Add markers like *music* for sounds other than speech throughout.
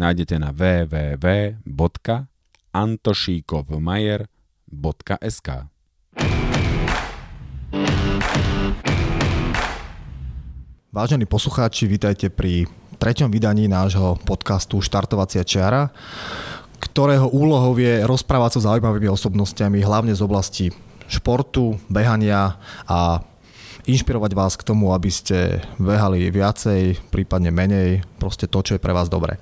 nájdete na www.antošíkovmajer.sk Vážení poslucháči, vítajte pri treťom vydaní nášho podcastu Štartovacia čiara, ktorého úlohou je rozprávať so zaujímavými osobnostiami, hlavne z oblasti športu, behania a inšpirovať vás k tomu, aby ste behali viacej, prípadne menej, proste to, čo je pre vás dobre.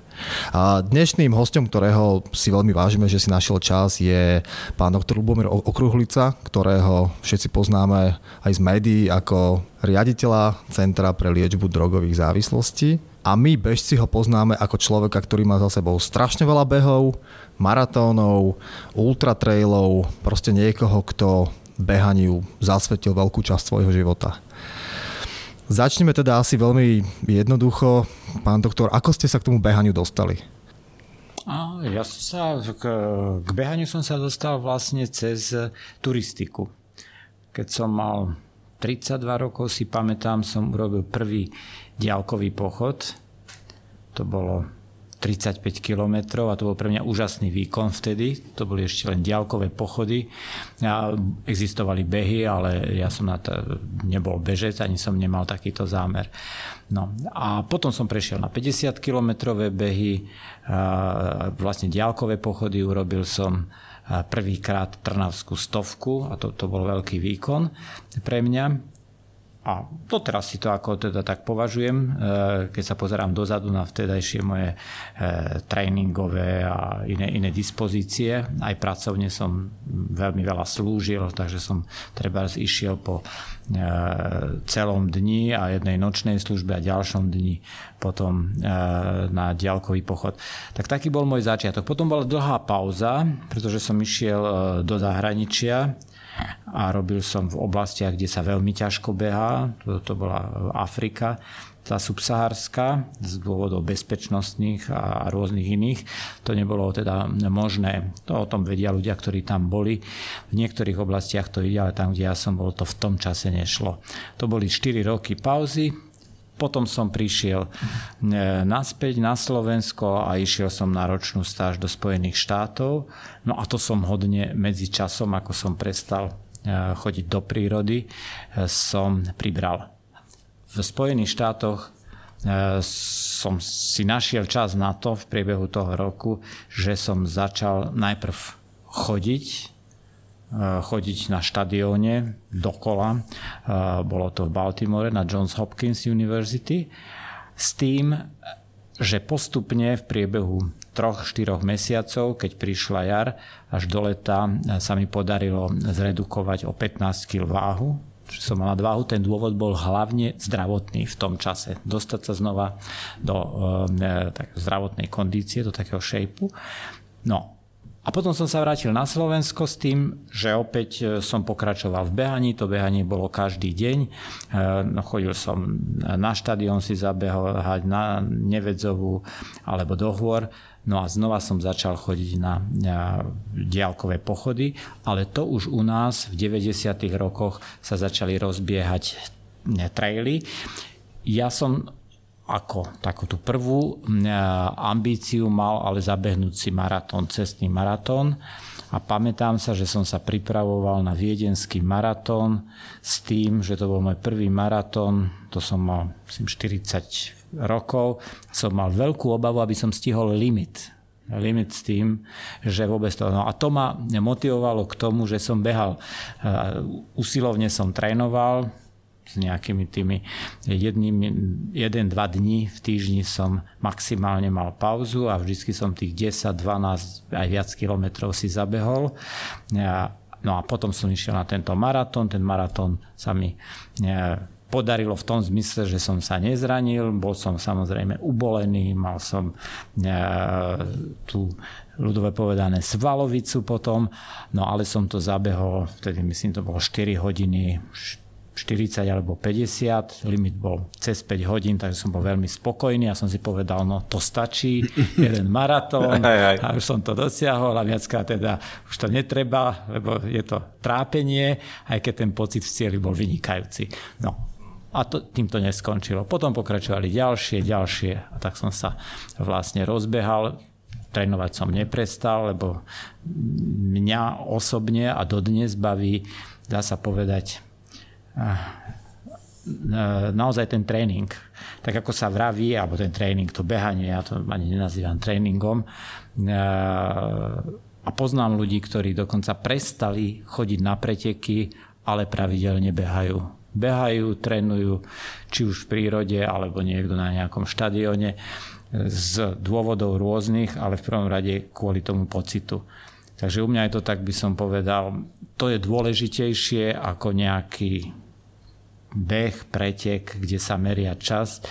A dnešným hostom, ktorého si veľmi vážime, že si našiel čas, je pán doktor Lubomír Okruhlica, ktorého všetci poznáme aj z médií ako riaditeľa Centra pre liečbu drogových závislostí. A my bežci ho poznáme ako človeka, ktorý má za sebou strašne veľa behov, maratónov, ultratrailov, proste niekoho, kto behaniu zasvetil veľkú časť svojho života. Začneme teda asi veľmi jednoducho. Pán doktor, ako ste sa k tomu behaniu dostali? Ja som sa, k, k behaniu som sa dostal vlastne cez turistiku. Keď som mal 32 rokov, si pamätám, som urobil prvý diálkový pochod. To bolo 35 km a to bol pre mňa úžasný výkon vtedy. To boli ešte len diálkové pochody. A existovali behy, ale ja som na to nebol bežec, ani som nemal takýto zámer. No a potom som prešiel na 50 kilometrové behy, vlastne diálkové pochody, urobil som prvýkrát Trnavskú stovku a to, to bol veľký výkon pre mňa. A doteraz si to ako teda tak považujem, e, keď sa pozerám dozadu na vtedajšie moje e, tréningové a iné, iné dispozície. Aj pracovne som veľmi veľa slúžil, takže som treba išiel po e, celom dni a jednej nočnej službe a ďalšom dni potom na diaľkový pochod. Tak taký bol môj začiatok. Potom bola dlhá pauza, pretože som išiel do zahraničia a robil som v oblastiach, kde sa veľmi ťažko behá, to, to bola Afrika, tá subsahárska z dôvodov bezpečnostných a rôznych iných. To nebolo teda možné. To o tom vedia ľudia, ktorí tam boli. V niektorých oblastiach to ide, ale tam, kde ja som bol, to v tom čase nešlo. To boli 4 roky pauzy, potom som prišiel e, naspäť na Slovensko a išiel som na ročnú stáž do Spojených štátov. No a to som hodne medzi časom, ako som prestal e, chodiť do prírody, e, som pribral. V Spojených štátoch som si našiel čas na to v priebehu toho roku, že som začal najprv chodiť chodiť na štadióne dokola. Eh, bolo to v Baltimore na Johns Hopkins University. S tým, že postupne v priebehu troch, štyroch mesiacov, keď prišla jar, až do leta eh, sa mi podarilo zredukovať o 15 kg váhu, som mal nadváhu. Ten dôvod bol hlavne zdravotný v tom čase. Dostať sa znova do e, tak, zdravotnej kondície, do takého šejpu. No, A potom som sa vrátil na Slovensko s tým, že opäť e, som pokračoval v behaní. To behanie bolo každý deň. E, no, chodil som na štadión si zabehať, na Nevedzovú alebo do hôr. No a znova som začal chodiť na, na diálkové pochody, ale to už u nás v 90. rokoch sa začali rozbiehať traily. Ja som ako takú tú prvú ambíciu mal ale zabehnúť si maratón, cestný maratón. A pamätám sa, že som sa pripravoval na viedenský maratón s tým, že to bol môj prvý maratón, to som mal myslím, 40 rokov. Som mal veľkú obavu, aby som stihol limit limit s tým, že vôbec to... No a to ma motivovalo k tomu, že som behal. Usilovne som trénoval, s nejakými tými jednými, jeden, dva dní v týždni som maximálne mal pauzu a vždy som tých 10, 12 aj viac kilometrov si zabehol. No a potom som išiel na tento maratón. Ten maratón sa mi podarilo v tom zmysle, že som sa nezranil, bol som samozrejme ubolený, mal som tú ľudové povedané svalovicu potom, no ale som to zabehol, vtedy myslím to bolo 4 hodiny, 40 alebo 50, limit bol cez 5 hodín, takže som bol veľmi spokojný a som si povedal, no to stačí, *laughs* jeden maratón a už som to dosiahol a viackrát teda už to netreba, lebo je to trápenie, aj keď ten pocit v cieli bol vynikajúci. No, a to, tým to neskončilo. Potom pokračovali ďalšie, ďalšie a tak som sa vlastne rozbehal. Trénovať som neprestal, lebo mňa osobne a dodnes baví, dá sa povedať, naozaj ten tréning, tak ako sa vraví, alebo ten tréning, to behanie, ja to ani nenazývam tréningom, a poznám ľudí, ktorí dokonca prestali chodiť na preteky, ale pravidelne behajú. Behajú, trénujú, či už v prírode, alebo niekto na nejakom štadióne z dôvodov rôznych, ale v prvom rade kvôli tomu pocitu. Takže u mňa je to tak, by som povedal, to je dôležitejšie ako nejaký beh, pretek, kde sa meria čas,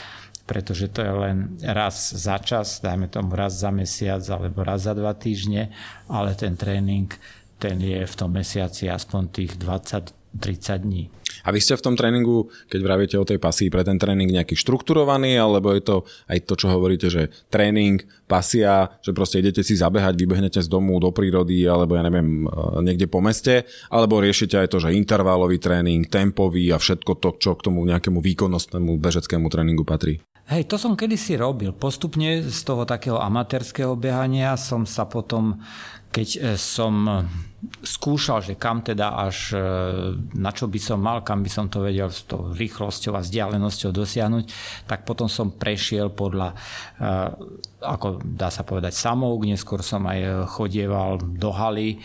pretože to je len raz za čas, dajme tomu raz za mesiac alebo raz za dva týždne, ale ten tréning, ten je v tom mesiaci aspoň tých 20-30 dní. A vy ste v tom tréningu, keď vravíte o tej pasii pre ten tréning nejaký štrukturovaný, alebo je to aj to, čo hovoríte, že tréning, pasia, že proste idete si zabehať, vybehnete z domu do prírody, alebo ja neviem, e, niekde po meste, alebo riešite aj to, že intervalový tréning, tempový a všetko to, čo k tomu nejakému výkonnostnému bežeckému tréningu patrí. Hej, to som kedysi robil. Postupne z toho takého amatérského behania som sa potom, keď e, som skúšal, že kam teda až, e, na čo by som mal, kam by som to vedel s tou rýchlosťou a vzdialenosťou dosiahnuť, tak potom som prešiel podľa, ako dá sa povedať, samouk. Neskôr som aj chodieval do haly e,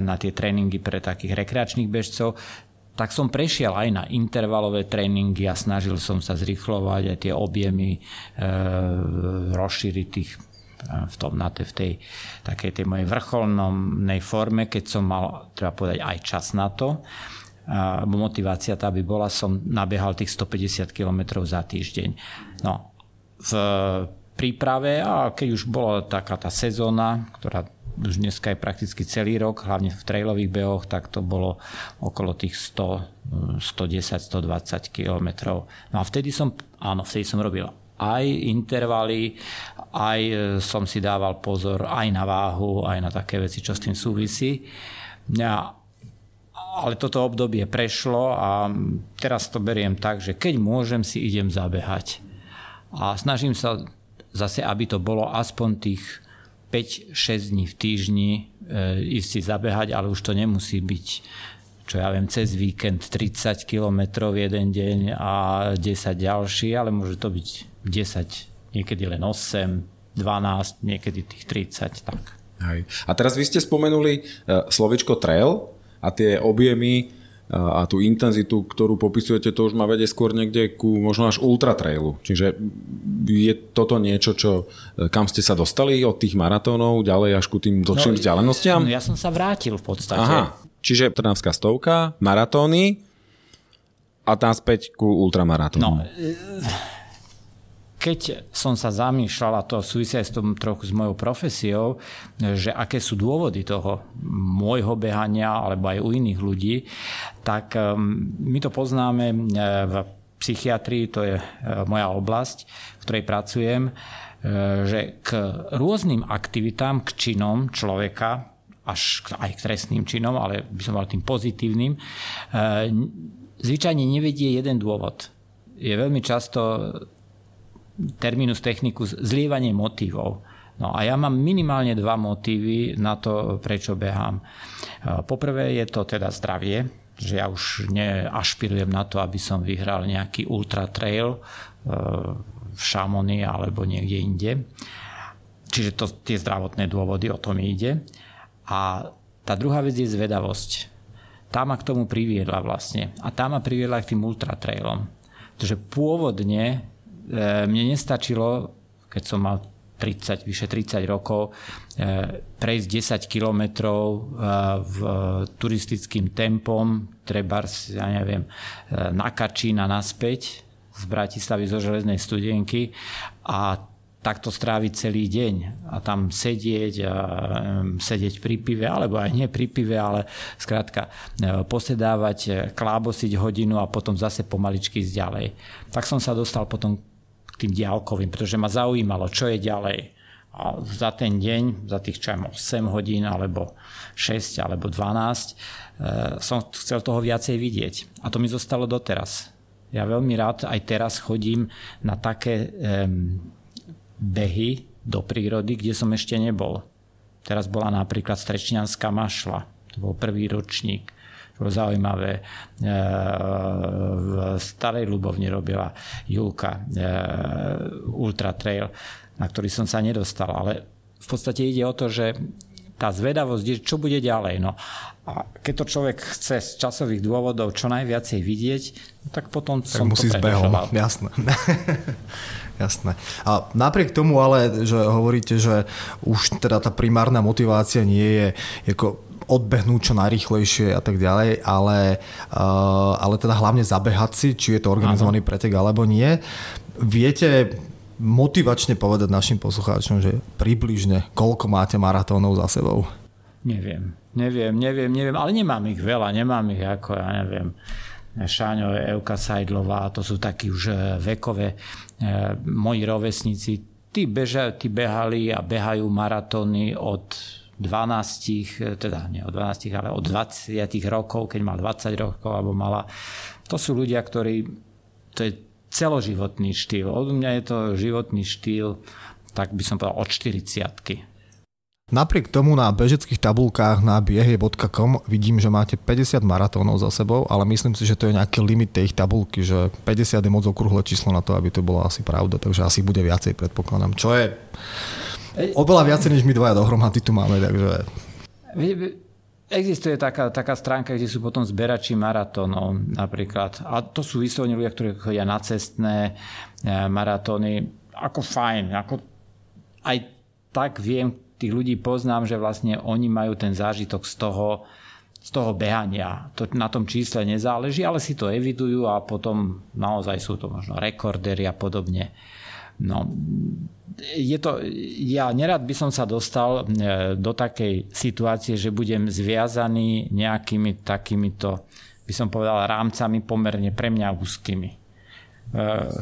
na tie tréningy pre takých rekreačných bežcov tak som prešiel aj na intervalové tréningy a snažil som sa zrýchlovať aj tie objemy, e, rozšíriť tých v, tom, na tej, v tej takej tej mojej vrcholnej forme, keď som mal, treba povedať, aj čas na to. A motivácia tá by bola, som nabiehal tých 150 km za týždeň. No, v príprave a keď už bola taká tá sezóna, ktorá už dneska je prakticky celý rok, hlavne v trailových behoch, tak to bolo okolo tých 100, 110, 120 kilometrov. No a vtedy som, áno, vtedy som robil aj intervaly, aj e, som si dával pozor aj na váhu, aj na také veci, čo s tým súvisí. Ja, ale toto obdobie prešlo a teraz to beriem tak, že keď môžem, si idem zabehať. A snažím sa zase, aby to bolo aspoň tých 5-6 dní v týždni e, ísť si zabehať, ale už to nemusí byť čo ja viem, cez víkend 30 km jeden deň a 10 ďalší, ale môže to byť 10, niekedy len 8, 12, niekedy tých 30, tak. Hej. A teraz vy ste spomenuli uh, slovičko trail a tie objemy a tú intenzitu, ktorú popisujete, to už má vedieť skôr niekde ku možno až ultra trailu. Čiže je toto niečo, čo, e, kam ste sa dostali od tých maratónov ďalej až ku tým dlhším no, vzdialenostiam? No ja som sa vrátil v podstate. Aha. Čiže Trnavská stovka, maratóny a tam späť ku ultramaratónu. No, keď som sa zamýšľal, a to súvisia aj s tom trochu s mojou profesiou, že aké sú dôvody toho môjho behania alebo aj u iných ľudí, tak um, my to poznáme uh, v psychiatrii, to je uh, moja oblasť, v ktorej pracujem, uh, že k rôznym aktivitám, k činom človeka, až aj k trestným činom, ale by som mal tým pozitívnym, zvyčajne nevedie jeden dôvod. Je veľmi často terminus technicus zlievanie motivov. No a ja mám minimálne dva motívy na to, prečo behám. Poprvé je to teda zdravie, že ja už neašpirujem na to, aby som vyhral nejaký ultra trail e, v Šamony alebo niekde inde. Čiže to, tie zdravotné dôvody, o tom ide. A tá druhá vec je zvedavosť. Tá ma k tomu priviedla vlastne. A tá ma priviedla k tým ultratrailom. Pretože pôvodne E, mne nestačilo, keď som mal 30, vyše 30 rokov, e, prejsť 10 kilometrov e, v turistickým tempom, treba, ja neviem, na Kačín a naspäť z Bratislavy zo železnej studienky a takto stráviť celý deň a tam sedieť a sedieť pri pive, alebo aj nie pri pive, ale skrátka posedávať, klábosiť hodinu a potom zase pomaličky ísť ďalej. Tak som sa dostal potom tým diálkovým, pretože ma zaujímalo, čo je ďalej. A za ten deň, za tých čo 8 hodín, alebo 6, alebo 12, e, som chcel toho viacej vidieť. A to mi zostalo doteraz. Ja veľmi rád aj teraz chodím na také behy do prírody, kde som ešte nebol. Teraz bola napríklad Strečňanská mašla. To bol prvý ročník zaujímavé. E, v Starej Ľubovni robila Julka e, Ultra Trail, na ktorý som sa nedostal, ale v podstate ide o to, že tá zvedavosť, čo bude ďalej. No. A keď to človek chce z časových dôvodov čo najviacej vidieť, no tak potom tak som musí to zbehol. Jasné. *laughs* Jasné. A napriek tomu ale, že hovoríte, že už teda tá primárna motivácia nie je ako odbehnúť čo najrychlejšie a tak ďalej, ale, uh, ale teda hlavne zabehať si, či je to organizovaný pretek alebo nie. Viete motivačne povedať našim poslucháčom, že približne koľko máte maratónov za sebou? Neviem, neviem, neviem, neviem, ale nemám ich veľa, nemám ich ako, ja neviem, Šáňo, Euka Sajdlová, to sú takí už e, vekové e, moji rovesníci, tí, beža, tí behali a behajú maratóny od 12, teda nie od 12, ale od 20 rokov, keď mal 20 rokov alebo mala. To sú ľudia, ktorí, to je celoživotný štýl. Od mňa je to životný štýl, tak by som povedal od 40 Napriek tomu na bežeckých tabulkách na biehe.com vidím, že máte 50 maratónov za sebou, ale myslím si, že to je nejaký limit tej ich tabulky, že 50 je moc okrúhle číslo na to, aby to bolo asi pravda, takže asi bude viacej, predpokladám. Čo je Oveľa viacej, než my dvaja dohromady tu máme, takže... Existuje taká, taká stránka, kde sú potom zberači maratónov napríklad. A to sú vyslovene ľudia, ktorí chodia na cestné e, maratóny. Ako fajn. Ako aj tak viem, tých ľudí poznám, že vlastne oni majú ten zážitok z toho, z toho behania. To na tom čísle nezáleží, ale si to evidujú a potom naozaj sú to možno rekordery a podobne. No, je to, ja nerad by som sa dostal e, do takej situácie, že budem zviazaný nejakými takýmito, by som povedal, rámcami pomerne pre mňa úzkými. E,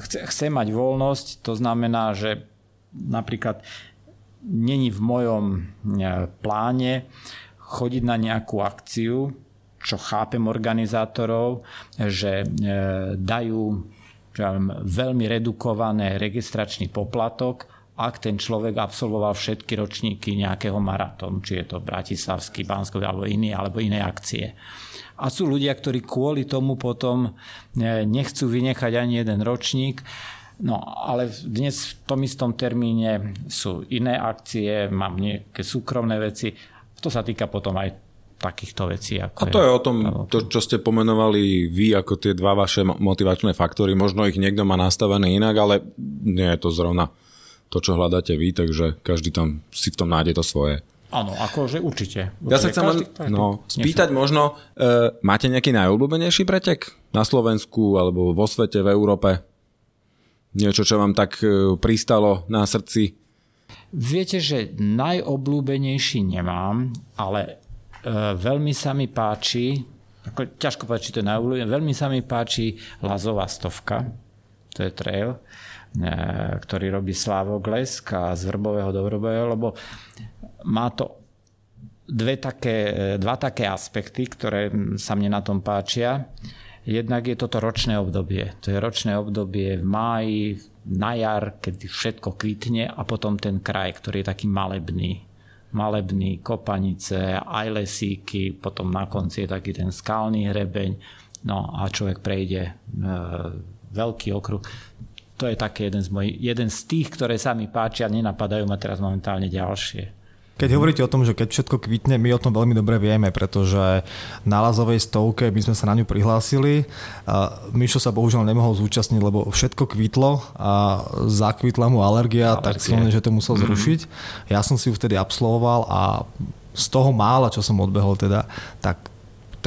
chce, chcem mať voľnosť, to znamená, že napríklad není v mojom e, pláne chodiť na nejakú akciu, čo chápem organizátorov, že dajú veľmi redukované registračný poplatok, ak ten človek absolvoval všetky ročníky nejakého maratónu, či je to Bratislavský, Banskov alebo iný, alebo iné akcie. A sú ľudia, ktorí kvôli tomu potom e, nechcú vynechať ani jeden ročník. No ale dnes v tom istom termíne sú iné akcie, mám nejaké súkromné veci. To sa týka potom aj takýchto vecí. Ako a to je, je o tom, to, čo ste pomenovali vy ako tie dva vaše motivačné faktory. Možno ich niekto má nastavené inak, ale nie je to zrovna to, čo hľadáte vy, takže každý tam si v tom nájde to svoje. Áno, akože určite. určite. Ja sa chcem len no, spýtať možno, e, máte nejaký najobľúbenejší pretek na Slovensku alebo vo svete, v Európe? Niečo, čo vám tak e, pristalo na srdci? Viete, že najobľúbenejší nemám, ale veľmi sa mi páči, ako, ťažko povedať, či to je najobľúbenejší, veľmi sa mi páči Lazová stovka, to je trail, e, ktorý robí Slávo Glesk a z Vrbového do Vrbového, lebo má to dve také, dva také aspekty, ktoré sa mne na tom páčia. Jednak je toto ročné obdobie. To je ročné obdobie v máji, na jar, keď všetko kvitne a potom ten kraj, ktorý je taký malebný. Malebný, kopanice, aj lesíky, potom na konci je taký ten skalný hrebeň. No a človek prejde e, veľký okruh. To je taký jeden z, mojich, jeden z tých, ktoré sa mi páčia, nenapadajú ma teraz momentálne ďalšie. Keď hovoríte o tom, že keď všetko kvitne, my o tom veľmi dobre vieme, pretože na Lazovej stovke my sme sa na ňu prihlásili. Mišo sa bohužiaľ nemohol zúčastniť, lebo všetko kvitlo a zakvitla mu alergia, Alergie. tak silne, že to musel mm-hmm. zrušiť. Ja som si ju vtedy absolvoval a z toho mála, čo som odbehol teda, tak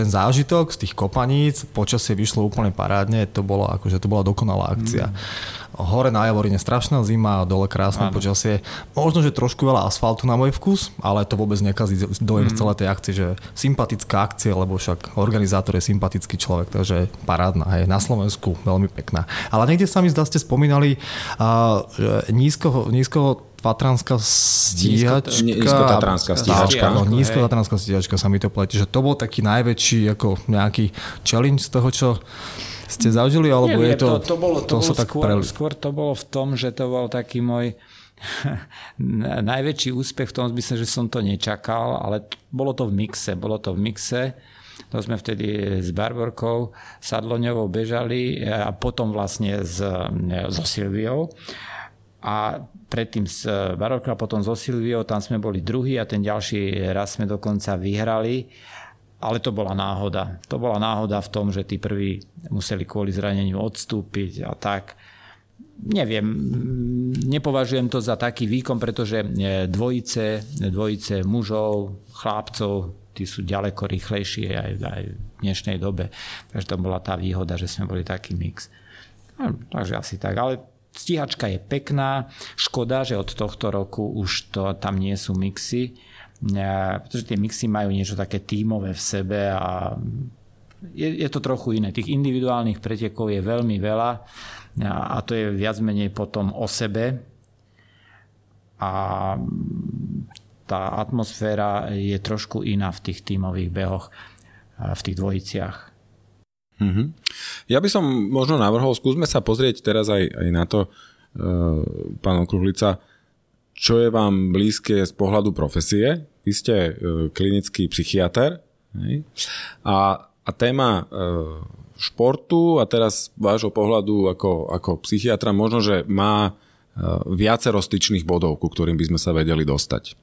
ten zážitok z tých kopaníc, počasie vyšlo úplne parádne, to bolo akože to bola dokonalá akcia. Mm hore na Javorine strašná zima, dole krásne Áno. počasie. Možno, že trošku veľa asfaltu na môj vkus, ale to vôbec nekazí dojem mm. z celej tej akcie, že sympatická akcia, lebo však organizátor je sympatický človek, takže parádna, hej, na Slovensku veľmi pekná. Ale niekde sa mi zdá, ste spomínali, uh, že nízko, nízko Tatranská stíhačka. Nízko-Tatranská stíhačka. No, nízko-Tatranská stíhačka sa mi to platí, že to bol taký najväčší ako nejaký challenge z toho, čo ste zažili, alebo Neviem, je to... To, to, bolo, to, to bolo tak skôr, pre... skôr to bolo v tom, že to bol taký môj *laughs* najväčší úspech v tom zmysle, že som to nečakal, ale bolo to v mixe, bolo to v mixe. To sme vtedy s Barborkou Sadloňovou bežali a potom vlastne s, so Silviou. A predtým s Barborkou a potom so Silviou, tam sme boli druhí a ten ďalší raz sme dokonca vyhrali ale to bola náhoda. To bola náhoda v tom, že tí prví museli kvôli zraneniu odstúpiť a tak. Neviem, nepovažujem to za taký výkon, pretože e, dvojice, dvojice mužov, chlapcov, tí sú ďaleko rýchlejšie aj, aj v dnešnej dobe. Takže to bola tá výhoda, že sme boli taký mix. No, takže asi tak. Ale stíhačka je pekná. Škoda, že od tohto roku už to, tam nie sú mixy pretože tie mixy majú niečo také tímové v sebe a je, je to trochu iné. Tých individuálnych pretekov je veľmi veľa a to je viac menej potom o sebe a tá atmosféra je trošku iná v tých tímových behoch, v tých dvojiciach. Mm-hmm. Ja by som možno navrhol, skúsme sa pozrieť teraz aj, aj na to, uh, pán Okruhlica, čo je vám blízke z pohľadu profesie, vy ste e, klinický psychiatr? A, a téma e, športu a teraz vášho pohľadu ako, ako psychiatra možno, že má e, viacero styčných bodov, ku ktorým by sme sa vedeli dostať.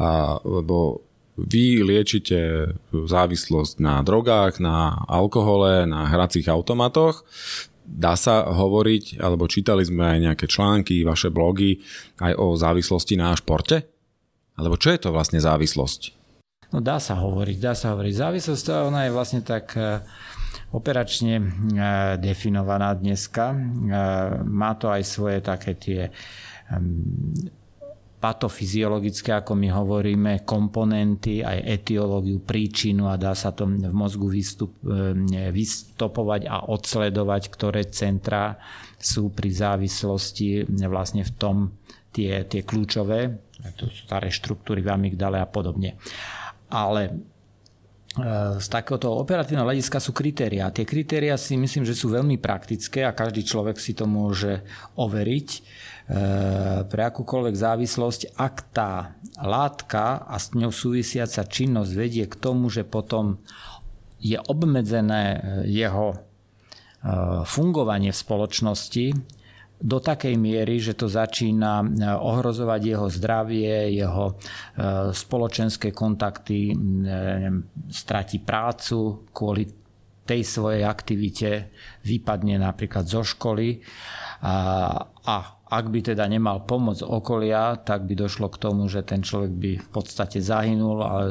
A, lebo vy liečite závislosť na drogách, na alkohole, na hracích automatoch. Dá sa hovoriť, alebo čítali sme aj nejaké články, vaše blogy aj o závislosti na športe? Alebo čo je to vlastne závislosť? No dá sa hovoriť, dá sa hovoriť. Závislosť ona je vlastne tak e, operačne e, definovaná dneska. E, má to aj svoje také tie patofyziologické, ako my hovoríme, komponenty, aj etiológiu, príčinu a dá sa to v mozgu vystup, vystopovať a odsledovať, ktoré centra sú pri závislosti vlastne v tom tie, tie kľúčové to sú staré štruktúry v amygdale a podobne. Ale e, z takéhoto operatívneho hľadiska sú kritéria. Tie kritéria si myslím, že sú veľmi praktické a každý človek si to môže overiť e, pre akúkoľvek závislosť, ak tá látka a s ňou súvisiaca činnosť vedie k tomu, že potom je obmedzené jeho e, fungovanie v spoločnosti, do takej miery, že to začína e, ohrozovať jeho zdravie, jeho e, spoločenské kontakty, stratí prácu kvôli tej svojej aktivite, vypadne napríklad zo školy. A, a ak by teda nemal pomoc okolia, tak by došlo k tomu, že ten človek by v podstate zahynul a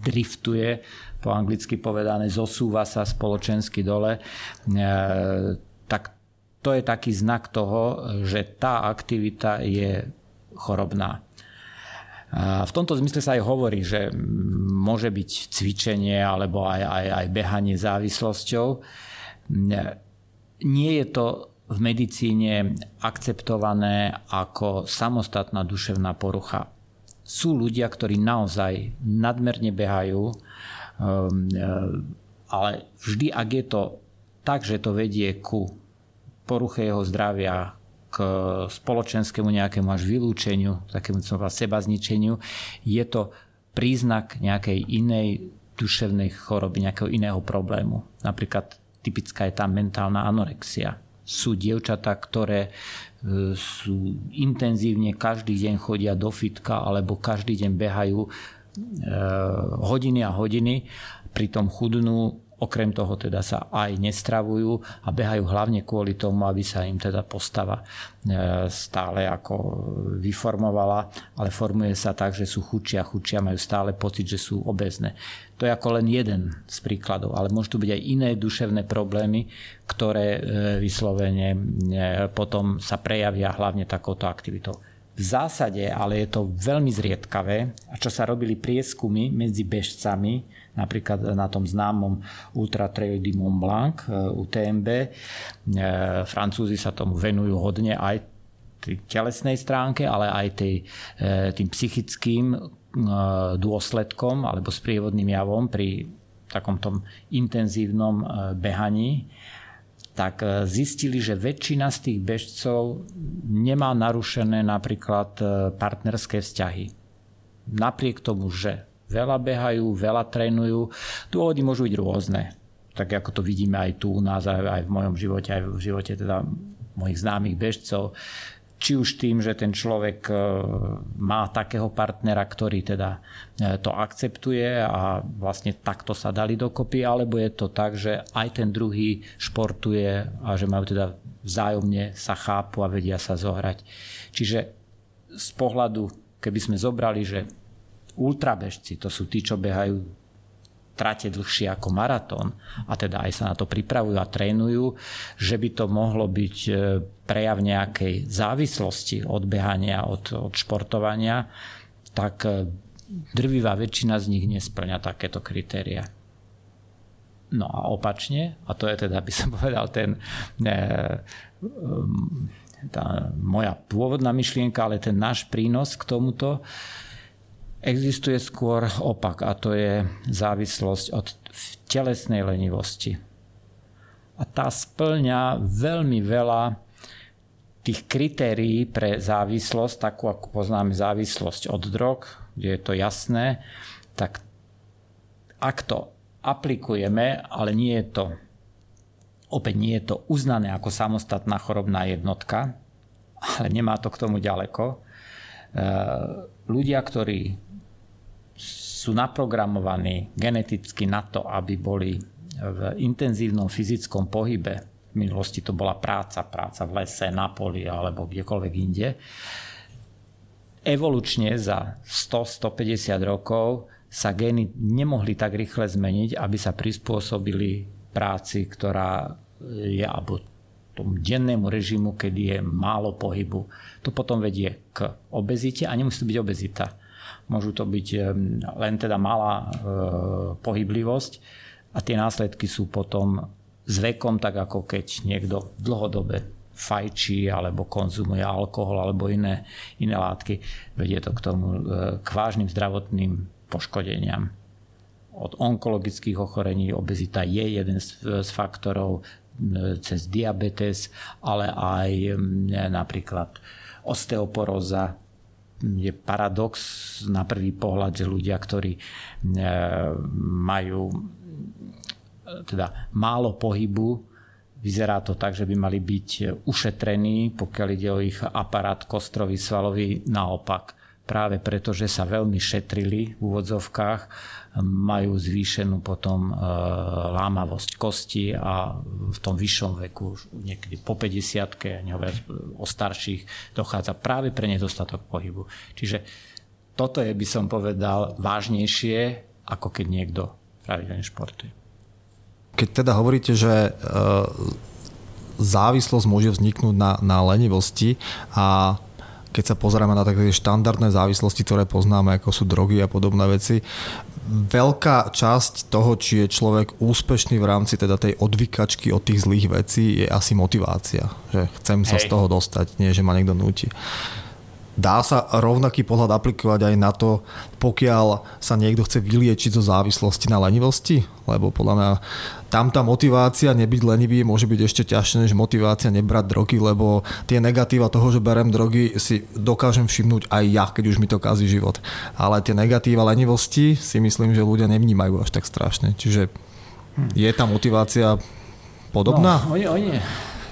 driftuje, po anglicky povedané, zosúva sa spoločensky dole. E, tak to je taký znak toho, že tá aktivita je chorobná. V tomto zmysle sa aj hovorí, že môže byť cvičenie alebo aj, aj, aj behanie závislosťou. Nie je to v medicíne akceptované ako samostatná duševná porucha. Sú ľudia, ktorí naozaj nadmerne behajú, um, ale vždy, ak je to tak, že to vedie ku poruche jeho zdravia, k spoločenskému nejakému až vylúčeniu, takému seba zničeniu, je to príznak nejakej inej duševnej choroby, nejakého iného problému. Napríklad typická je tá mentálna anorexia. Sú dievčatá, ktoré e, sú intenzívne každý deň chodia do fitka alebo každý deň behajú e, hodiny a hodiny, pritom chudnú Okrem toho teda sa aj nestravujú a behajú hlavne kvôli tomu, aby sa im teda postava e, stále ako vyformovala, ale formuje sa tak, že sú chudšia a chudšia, majú stále pocit, že sú obezné. To je ako len jeden z príkladov, ale môžu byť aj iné duševné problémy, ktoré e, vyslovene e, potom sa prejavia hlavne takouto aktivitou. V zásade ale je to veľmi zriedkavé a čo sa robili prieskumy medzi bežcami, napríklad na tom známom Ultra Trail du Mont Blanc e, UTMB. E, Francúzi sa tomu venujú hodne aj tej telesnej stránke, ale aj tej, e, tým psychickým dôsledkom alebo sprievodným javom pri takom tom intenzívnom behaní tak zistili, že väčšina z tých bežcov nemá narušené napríklad partnerské vzťahy. Napriek tomu, že veľa behajú, veľa trénujú. Dôvody môžu byť rôzne. Tak ako to vidíme aj tu u nás, aj v mojom živote, aj v živote teda mojich známych bežcov. Či už tým, že ten človek e, má takého partnera, ktorý teda e, to akceptuje a vlastne takto sa dali dokopy, alebo je to tak, že aj ten druhý športuje a že majú teda vzájomne sa chápu a vedia sa zohrať. Čiže z pohľadu, keby sme zobrali, že ultrabežci, to sú tí, čo behajú trate dlhšie ako maratón a teda aj sa na to pripravujú a trénujú, že by to mohlo byť e, prejav nejakej závislosti od behania, od, od športovania, tak e, drvivá väčšina z nich nesplňa takéto kritéria. No a opačne, a to je teda, by som *laughs* povedal, ten e, tá moja pôvodná myšlienka, ale ten náš prínos k tomuto, Existuje skôr opak a to je závislosť od telesnej lenivosti. A tá splňa veľmi veľa tých kritérií pre závislosť, takú ako poznáme závislosť od drog, kde je to jasné, tak ak to aplikujeme, ale nie je to opäť nie je to uznané ako samostatná chorobná jednotka, ale nemá to k tomu ďaleko. E, ľudia, ktorí sú naprogramovaní geneticky na to, aby boli v intenzívnom fyzickom pohybe, v minulosti to bola práca, práca v lese, na poli alebo kdekoľvek inde, evolučne za 100-150 rokov sa gény nemohli tak rýchle zmeniť, aby sa prispôsobili práci, ktorá je alebo tomu dennému režimu, kedy je málo pohybu. To potom vedie k obezite a nemusí to byť obezita. Môžu to byť len teda malá e, pohyblivosť a tie následky sú potom s vekom, tak ako keď niekto dlhodobe fajčí alebo konzumuje alkohol alebo iné, iné látky, vedie to k tomu e, k vážnym zdravotným poškodeniam. Od onkologických ochorení obezita je jeden z, z faktorov cez diabetes, ale aj napríklad osteoporóza, je paradox na prvý pohľad, že ľudia, ktorí e, majú teda málo pohybu, vyzerá to tak, že by mali byť ušetrení, pokiaľ ide o ich aparát kostrový, svalový, naopak. Práve preto, že sa veľmi šetrili v úvodzovkách, majú zvýšenú potom e, lámavosť kosti a v tom vyššom veku, niekedy po 50 nehovoriac o starších, dochádza práve pre nedostatok pohybu. Čiže toto je, by som povedal, vážnejšie, ako keď niekto pravidelne športuje. Keď teda hovoríte, že e, závislosť môže vzniknúť na, na lenivosti a keď sa pozrieme na také štandardné závislosti, ktoré poznáme, ako sú drogy a podobné veci, veľká časť toho, či je človek úspešný v rámci teda tej odvykačky od tých zlých vecí, je asi motivácia. Že chcem sa Hej. z toho dostať, nie že ma niekto núti. Dá sa rovnaký pohľad aplikovať aj na to, pokiaľ sa niekto chce vyliečiť zo závislosti na lenivosti? Lebo podľa mňa tam tá motivácia nebyť lenivý môže byť ešte ťažšie než motivácia nebrať drogy, lebo tie negatíva toho, že berem drogy, si dokážem všimnúť aj ja, keď už mi to kazí život. Ale tie negatíva lenivosti si myslím, že ľudia nevnímajú až tak strašne. Čiže je tá motivácia podobná? No, oni, oni,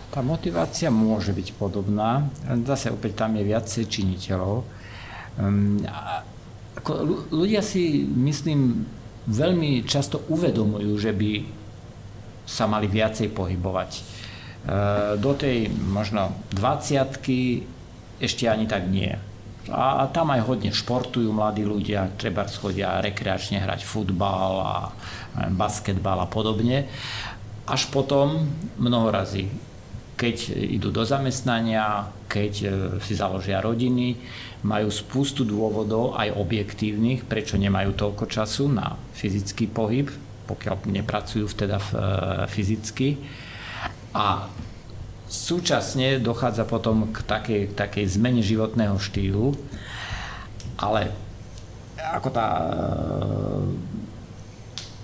tá motivácia môže byť podobná, zase opäť tam je viacej činiteľov. Ako ľudia si, myslím, veľmi často uvedomujú, že by sa mali viacej pohybovať. E, do tej možno 20 ešte ani tak nie. A, a tam aj hodne športujú mladí ľudia, treba schodia rekreačne hrať futbal a basketbal a podobne. Až potom mnoho razy keď idú do zamestnania, keď e, si založia rodiny, majú spustu dôvodov, aj objektívnych, prečo nemajú toľko času na fyzický pohyb, pokiaľ nepracujú teda e, fyzicky. A súčasne dochádza potom k takej, takej zmene životného štýlu, ale ako tá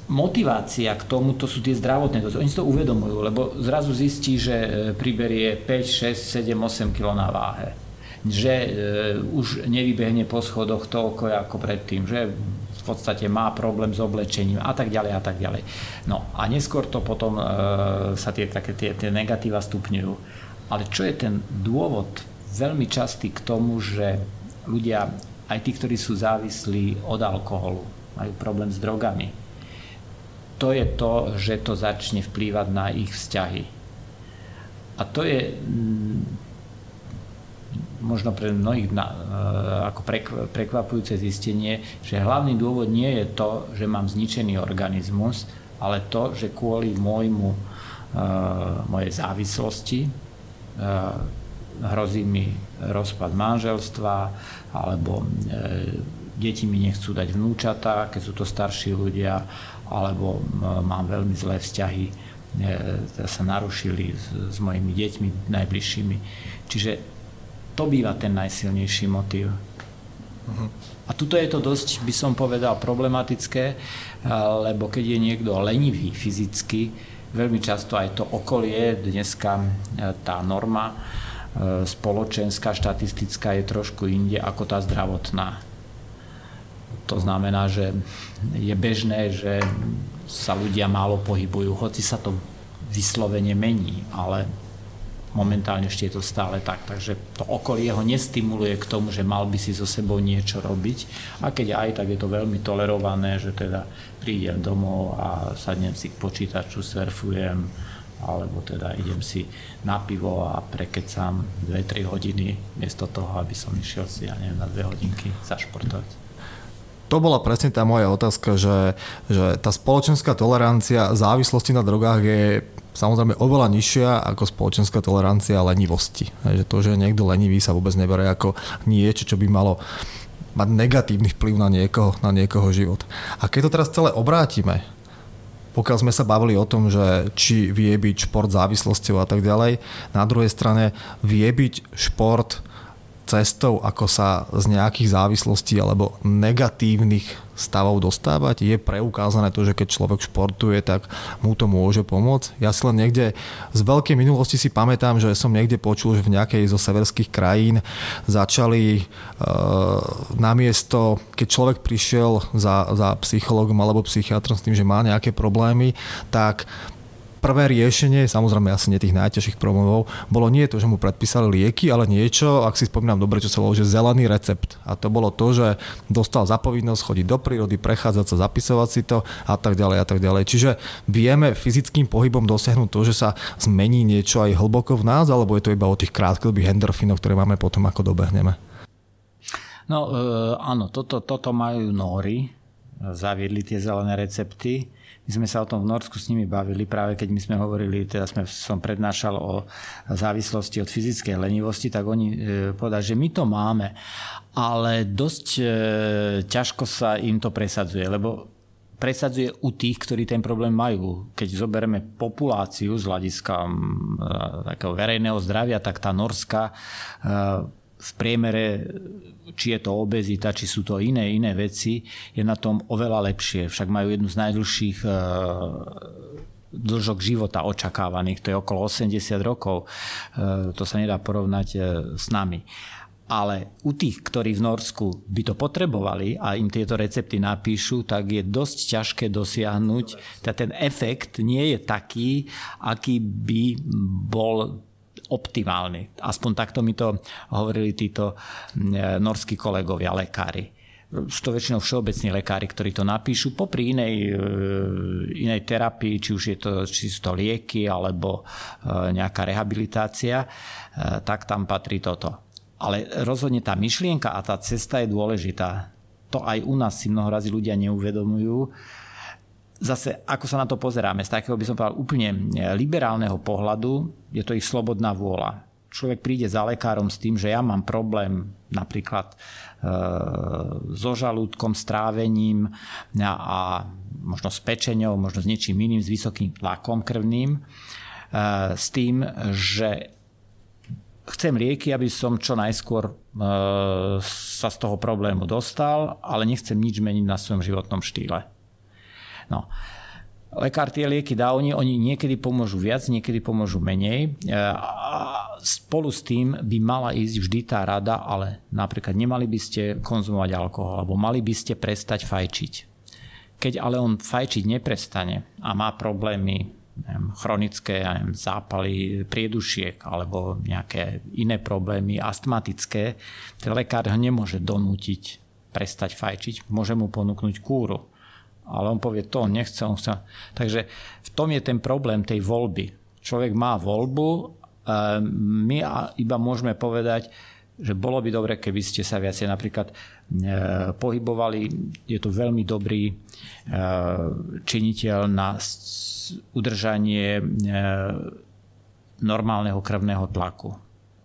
motivácia k tomu, to sú tie zdravotné dozy. Oni si to uvedomujú, lebo zrazu zistí, že priberie 5, 6, 7, 8 kg na váhe. Že e, už nevybehne po schodoch toľko ako predtým, že v podstate má problém s oblečením a tak ďalej a tak ďalej. No a neskôr to potom e, sa tie, také, tie, tie negatíva stupňujú. Ale čo je ten dôvod veľmi častý k tomu, že ľudia, aj tí, ktorí sú závislí od alkoholu, majú problém s drogami, to je to, že to začne vplývať na ich vzťahy. A to je mm, možno pre mnohých na, e, ako prekvapujúce zistenie, že hlavný dôvod nie je to, že mám zničený organizmus, ale to, že kvôli môjmu, e, mojej závislosti e, hrozí mi rozpad manželstva alebo deti mi nechcú dať vnúčata, keď sú to starší ľudia alebo mám veľmi zlé vzťahy, e, sa narušili s, s mojimi deťmi najbližšími. Čiže to býva ten najsilnejší motív. Uh-huh. A tuto je to dosť, by som povedal, problematické, e, lebo keď je niekto lenivý fyzicky, veľmi často aj to okolie, dneska e, tá norma spoločenská, štatistická je trošku inde ako tá zdravotná. To znamená, že je bežné, že sa ľudia málo pohybujú, hoci sa to vyslovene mení, ale momentálne ešte je to stále tak, takže to okolie ho nestimuluje k tomu, že mal by si so sebou niečo robiť. A keď aj, tak je to veľmi tolerované, že teda prídem domov a sadnem si k počítaču, surfujem, alebo teda idem si na pivo a prekecam 2-3 hodiny miesto toho, aby som išiel si, ja neviem, na 2 hodinky zašportovať to bola presne tá moja otázka, že, že tá spoločenská tolerancia závislosti na drogách je samozrejme oveľa nižšia ako spoločenská tolerancia lenivosti. Že to, že niekto lenivý sa vôbec neberie ako niečo, čo by malo mať negatívny vplyv na niekoho, na niekoho život. A keď to teraz celé obrátime, pokiaľ sme sa bavili o tom, že či vie byť šport závislosťou a tak ďalej, na druhej strane vie byť šport cestou, ako sa z nejakých závislostí alebo negatívnych stavov dostávať. Je preukázané to, že keď človek športuje, tak mu to môže pomôcť. Ja si len niekde z veľkej minulosti si pamätám, že som niekde počul, že v nejakej zo severských krajín začali e, namiesto, keď človek prišiel za, za psychologom alebo psychiatrom s tým, že má nejaké problémy, tak prvé riešenie, samozrejme asi nie tých najťažších problémov, bolo nie to, že mu predpísali lieky, ale niečo, ak si spomínam dobre, čo sa volalo, že zelený recept. A to bolo to, že dostal zapovinnosť chodiť do prírody, prechádzať sa, zapisovať si to a tak ďalej a tak ďalej. Čiže vieme fyzickým pohybom dosiahnuť to, že sa zmení niečo aj hlboko v nás, alebo je to iba o tých krátkodobých endorfínoch, ktoré máme potom, ako dobehneme? No e, áno, toto, toto majú nóry, zaviedli tie zelené recepty My sme sa o tom v Norsku s nimi bavili, práve keď my sme hovorili, teda sme, som prednášal o závislosti od fyzickej lenivosti, tak oni e, povedali, že my to máme, ale dosť e, ťažko sa im to presadzuje, lebo presadzuje u tých, ktorí ten problém majú. Keď zoberieme populáciu z hľadiska e, takého verejného zdravia, tak tá norská v priemere, či je to obezita, či sú to iné, iné veci, je na tom oveľa lepšie. Však majú jednu z najdlhších e, dlžok života očakávaných, to je okolo 80 rokov. E, to sa nedá porovnať e, s nami. Ale u tých, ktorí v Norsku by to potrebovali a im tieto recepty napíšu, tak je dosť ťažké dosiahnuť. Ten efekt nie je taký, aký by bol optimálny. Aspoň takto mi to hovorili títo e, norskí kolegovia, lekári sú to väčšinou všeobecní lekári, ktorí to napíšu popri inej, e, inej terapii, či už je to, či lieky alebo e, nejaká rehabilitácia, tak tam patrí toto. Ale rozhodne tá myšlienka a tá cesta je dôležitá. To aj u nás si mnoho ľudia neuvedomujú, zase, ako sa na to pozeráme, z takého by som povedal úplne liberálneho pohľadu, je to ich slobodná vôľa. Človek príde za lekárom s tým, že ja mám problém napríklad e, so žalúdkom, strávením a, a možno s pečenou, možno s niečím iným, s vysokým tlakom krvným, e, s tým, že chcem lieky, aby som čo najskôr e, sa z toho problému dostal, ale nechcem nič meniť na svojom životnom štýle. No. Lekár tie lieky dá, oni, oni niekedy pomôžu viac, niekedy pomôžu menej. E, a spolu s tým by mala ísť vždy tá rada, ale napríklad nemali by ste konzumovať alkohol, alebo mali by ste prestať fajčiť. Keď ale on fajčiť neprestane a má problémy neviem, chronické neviem, zápaly priedušiek alebo nejaké iné problémy astmatické, ten lekár ho nemôže donútiť prestať fajčiť, môže mu ponúknuť kúru ale on povie, to nechce, on chce. Takže v tom je ten problém tej voľby. Človek má voľbu, my iba môžeme povedať, že bolo by dobre, keby ste sa viacej napríklad e, pohybovali. Je to veľmi dobrý e, činiteľ na udržanie e, normálneho krvného tlaku.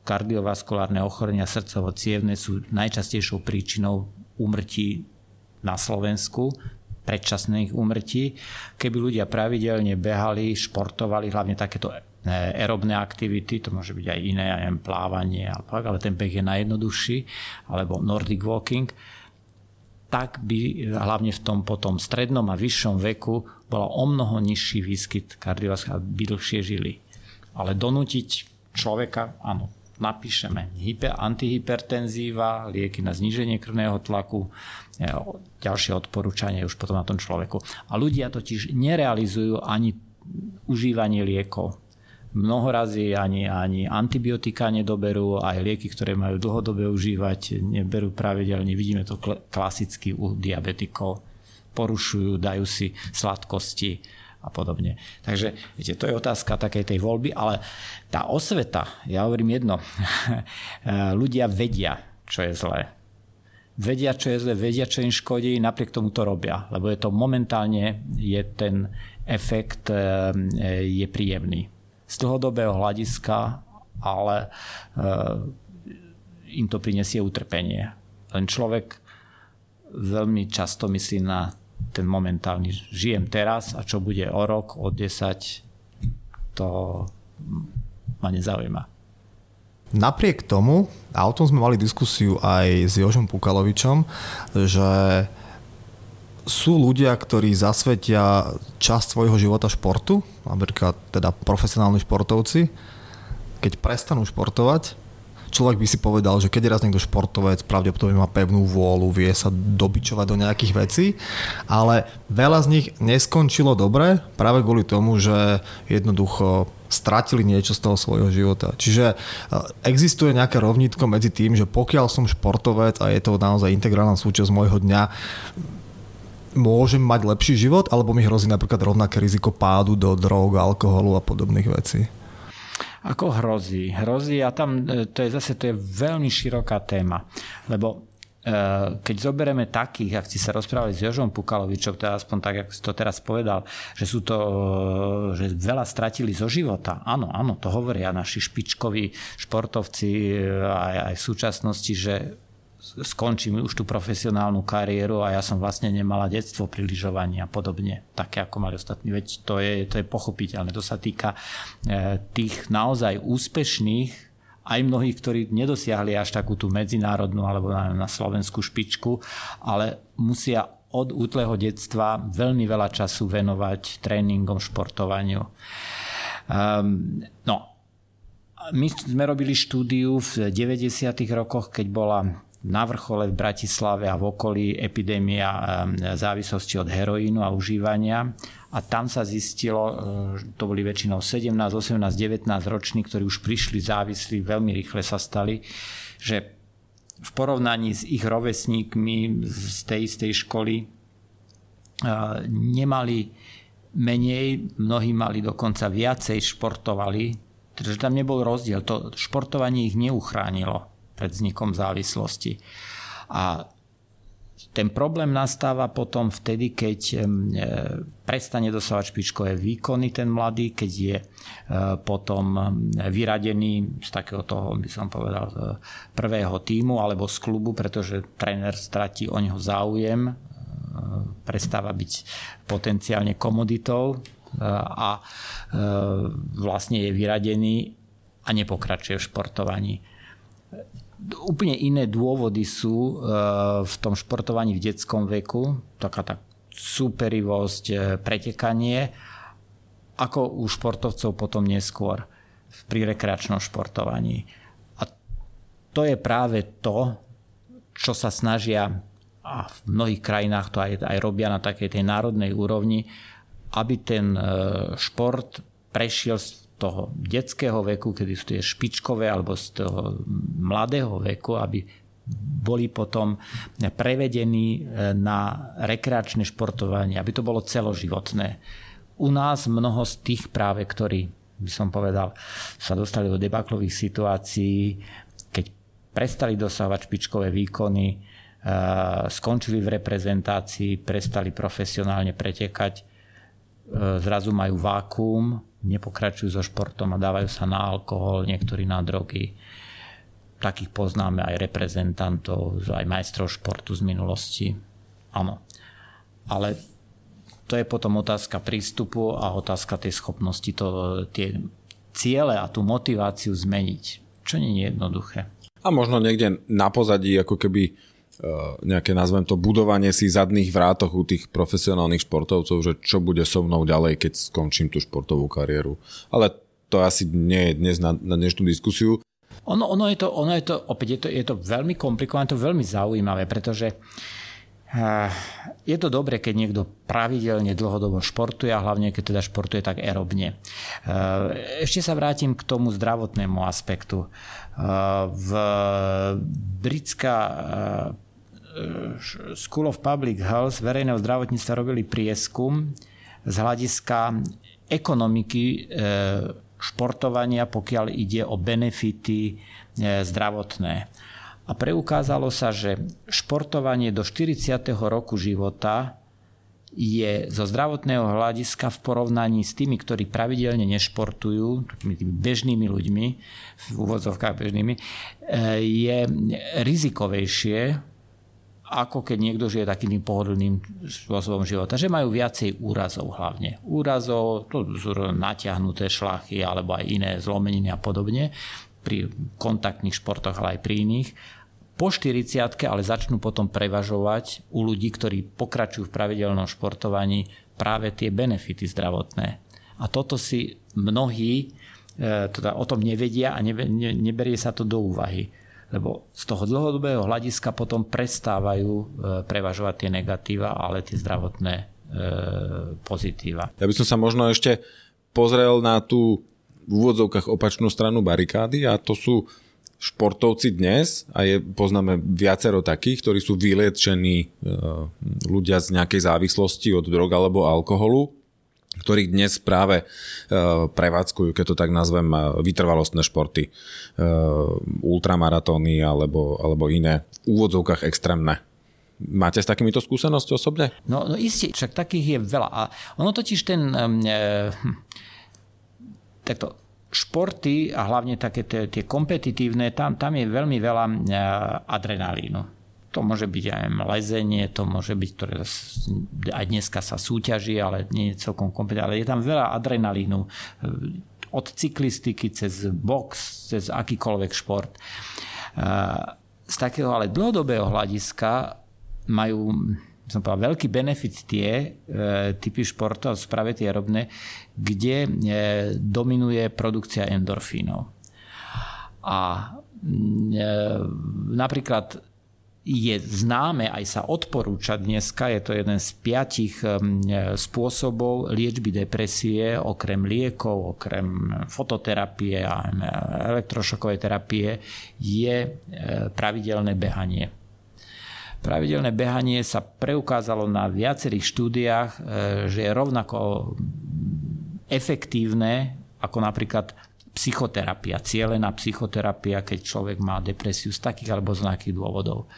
Kardiovaskulárne ochorenia srdcovo cievne sú najčastejšou príčinou úmrtí na Slovensku predčasných úmrtí. Keby ľudia pravidelne behali, športovali, hlavne takéto e, aerobné aktivity, to môže byť aj iné, aj plávanie, ale ten beh je najjednoduchší, alebo Nordic walking, tak by hlavne v tom potom strednom a vyššom veku bola o mnoho nižší výskyt kardiovaskulárnych, by dlhšie žili. Ale donútiť človeka, áno, napíšeme hyper, antihypertenzíva, lieky na zníženie krvného tlaku, e, ďalšie odporúčanie už potom na tom človeku. A ľudia totiž nerealizujú ani užívanie liekov. Mnoho razy ani, ani antibiotika nedoberú, aj lieky, ktoré majú dlhodobé užívať, neberú pravidelne. Vidíme to klasicky u diabetikov. Porušujú, dajú si sladkosti, a podobne. Takže viete, to je otázka takej tej voľby, ale tá osveta, ja hovorím jedno, *laughs* ľudia vedia, čo je zlé. Vedia, čo je zlé, vedia, čo im škodí, napriek tomu to robia, lebo je to momentálne, je ten efekt e, je príjemný. Z dlhodobého hľadiska, ale e, im to prinesie utrpenie. Len človek veľmi často myslí na ten momentálny žijem teraz a čo bude o rok, o 10, to ma nezaujíma. Napriek tomu, a o tom sme mali diskusiu aj s Jožom Pukalovičom, že sú ľudia, ktorí zasvetia časť svojho života športu, napríklad teda profesionálni športovci, keď prestanú športovať, človek by si povedal, že keď je raz niekto športovec, pravdepodobne má pevnú vôľu, vie sa dobičovať do nejakých vecí, ale veľa z nich neskončilo dobre práve kvôli tomu, že jednoducho stratili niečo z toho svojho života. Čiže e, existuje nejaké rovnítko medzi tým, že pokiaľ som športovec a je to naozaj integrálna súčasť môjho dňa, môžem mať lepší život, alebo mi hrozí napríklad rovnaké riziko pádu do drog, alkoholu a podobných vecí? Ako hrozí? Hrozí a tam e, to je zase to je veľmi široká téma, lebo keď zoberieme takých, ak ste sa rozprávali s Jožom Pukalovičom, teda aspoň tak, ako si to teraz povedal, že sú to, že veľa stratili zo života. Áno, áno, to hovoria naši špičkoví športovci aj, aj v súčasnosti, že skončím už tú profesionálnu kariéru a ja som vlastne nemala detstvo pri lyžovaní a podobne, také ako mali ostatní. Veď to je, to je pochopiteľné. To sa týka e, tých naozaj úspešných aj mnohých, ktorí nedosiahli až takú tú medzinárodnú alebo na, na slovenskú špičku, ale musia od útleho detstva veľmi veľa času venovať tréningom, športovaniu. Um, no, my sme robili štúdiu v 90. rokoch, keď bola na vrchole v Bratislave a v okolí epidémia závislosti od heroínu a užívania. A tam sa zistilo, e, to boli väčšinou 17, 18, 19 roční, ktorí už prišli závislí, veľmi rýchle sa stali, že v porovnaní s ich rovesníkmi z tej istej školy e, nemali menej, mnohí mali dokonca viacej športovali, takže tam nebol rozdiel. To športovanie ich neuchránilo pred vznikom závislosti. A ten problém nastáva potom vtedy, keď e, prestane dosávať špičkové výkony ten mladý, keď je e, potom vyradený z takého toho, by som povedal, prvého týmu alebo z klubu, pretože tréner stratí o neho záujem, e, prestáva byť potenciálne komoditou a vlastne je vyradený a nepokračuje v športovaní úplne iné dôvody sú e, v tom športovaní v detskom veku, taká tá superivosť, e, pretekanie, ako u športovcov potom neskôr pri rekreačnom športovaní. A to je práve to, čo sa snažia a v mnohých krajinách to aj, aj robia na takej tej národnej úrovni, aby ten e, šport prešiel z toho detského veku, kedy sú tie špičkové, alebo z toho mladého veku, aby boli potom prevedení e, na rekreačné športovanie, aby to bolo celoživotné. U nás mnoho z tých práve, ktorí, by som povedal, sa dostali do debaklových situácií, keď prestali dosávať špičkové výkony, e, skončili v reprezentácii, prestali profesionálne pretekať, e, zrazu majú vákuum, nepokračujú so športom a dávajú sa na alkohol, niektorí na drogy. Takých poznáme aj reprezentantov, aj majstrov športu z minulosti. Áno. Ale to je potom otázka prístupu a otázka tej schopnosti to, tie ciele a tú motiváciu zmeniť, čo nie je jednoduché. A možno niekde na pozadí ako keby nejaké, nazvem to, budovanie si zadných vrátoch u tých profesionálnych športovcov, že čo bude so mnou ďalej, keď skončím tú športovú kariéru. Ale to asi nie je dnes na, na dnešnú diskusiu. Ono, ono, je to, ono je to, opäť je to, je to veľmi komplikované, to veľmi zaujímavé, pretože uh, je to dobré, keď niekto pravidelne dlhodobo športuje a hlavne keď teda športuje tak erobne. Uh, ešte sa vrátim k tomu zdravotnému aspektu. Uh, v britská School of Public Health verejného zdravotníctva robili prieskum z hľadiska ekonomiky e, športovania, pokiaľ ide o benefity e, zdravotné. A preukázalo sa, že športovanie do 40. roku života je zo zdravotného hľadiska v porovnaní s tými, ktorí pravidelne nešportujú, tými bežnými ľuďmi, v úvodzovkách bežnými, je rizikovejšie ako keď niekto žije takým pohodlným spôsobom života, že majú viacej úrazov hlavne. Úrazov, to sú natiahnuté šlachy alebo aj iné zlomeniny a podobne pri kontaktných športoch, ale aj pri iných. Po 40 ale začnú potom prevažovať u ľudí, ktorí pokračujú v pravidelnom športovaní práve tie benefity zdravotné. A toto si mnohí e, teda o tom nevedia a neberie sa to do úvahy lebo z toho dlhodobého hľadiska potom prestávajú e, prevažovať tie negatíva, ale tie zdravotné e, pozitíva. Ja by som sa možno ešte pozrel na tú v úvodzovkách opačnú stranu barikády a to sú športovci dnes a je, poznáme viacero takých, ktorí sú vyliečení e, ľudia z nejakej závislosti od drog alebo alkoholu ktorých dnes práve prevádzkujú, keď to tak nazvem, vytrvalostné športy, ultramaratóny alebo, alebo iné v úvodzovkách extrémne. Máte s takýmito skúsenosti osobne? No, no isté, však takých je veľa. A ono totiž ten... E, takto, športy a hlavne také tie, tie kompetitívne, tam, tam je veľmi veľa e, adrenalínu. To môže byť aj lezenie, to môže byť, ktoré aj dneska sa súťaží, ale nie je celkom kompetentné, ale je tam veľa adrenalínu e, od cyklistiky cez box, cez akýkoľvek šport. E, z takého ale dlhodobého hľadiska majú som povedal, veľký benefit tie e, typy športov, práve tie aerobné, kde dominuje produkcia endorfínov. A napríklad je známe, aj sa odporúča dneska, je to jeden z piatich spôsobov liečby depresie, okrem liekov, okrem fototerapie a elektrošokovej terapie, je e, pravidelné behanie. Pravidelné behanie sa preukázalo na viacerých štúdiách, e, že je rovnako efektívne ako napríklad psychoterapia, cieľená psychoterapia, keď človek má depresiu z takých alebo z nejakých dôvodov.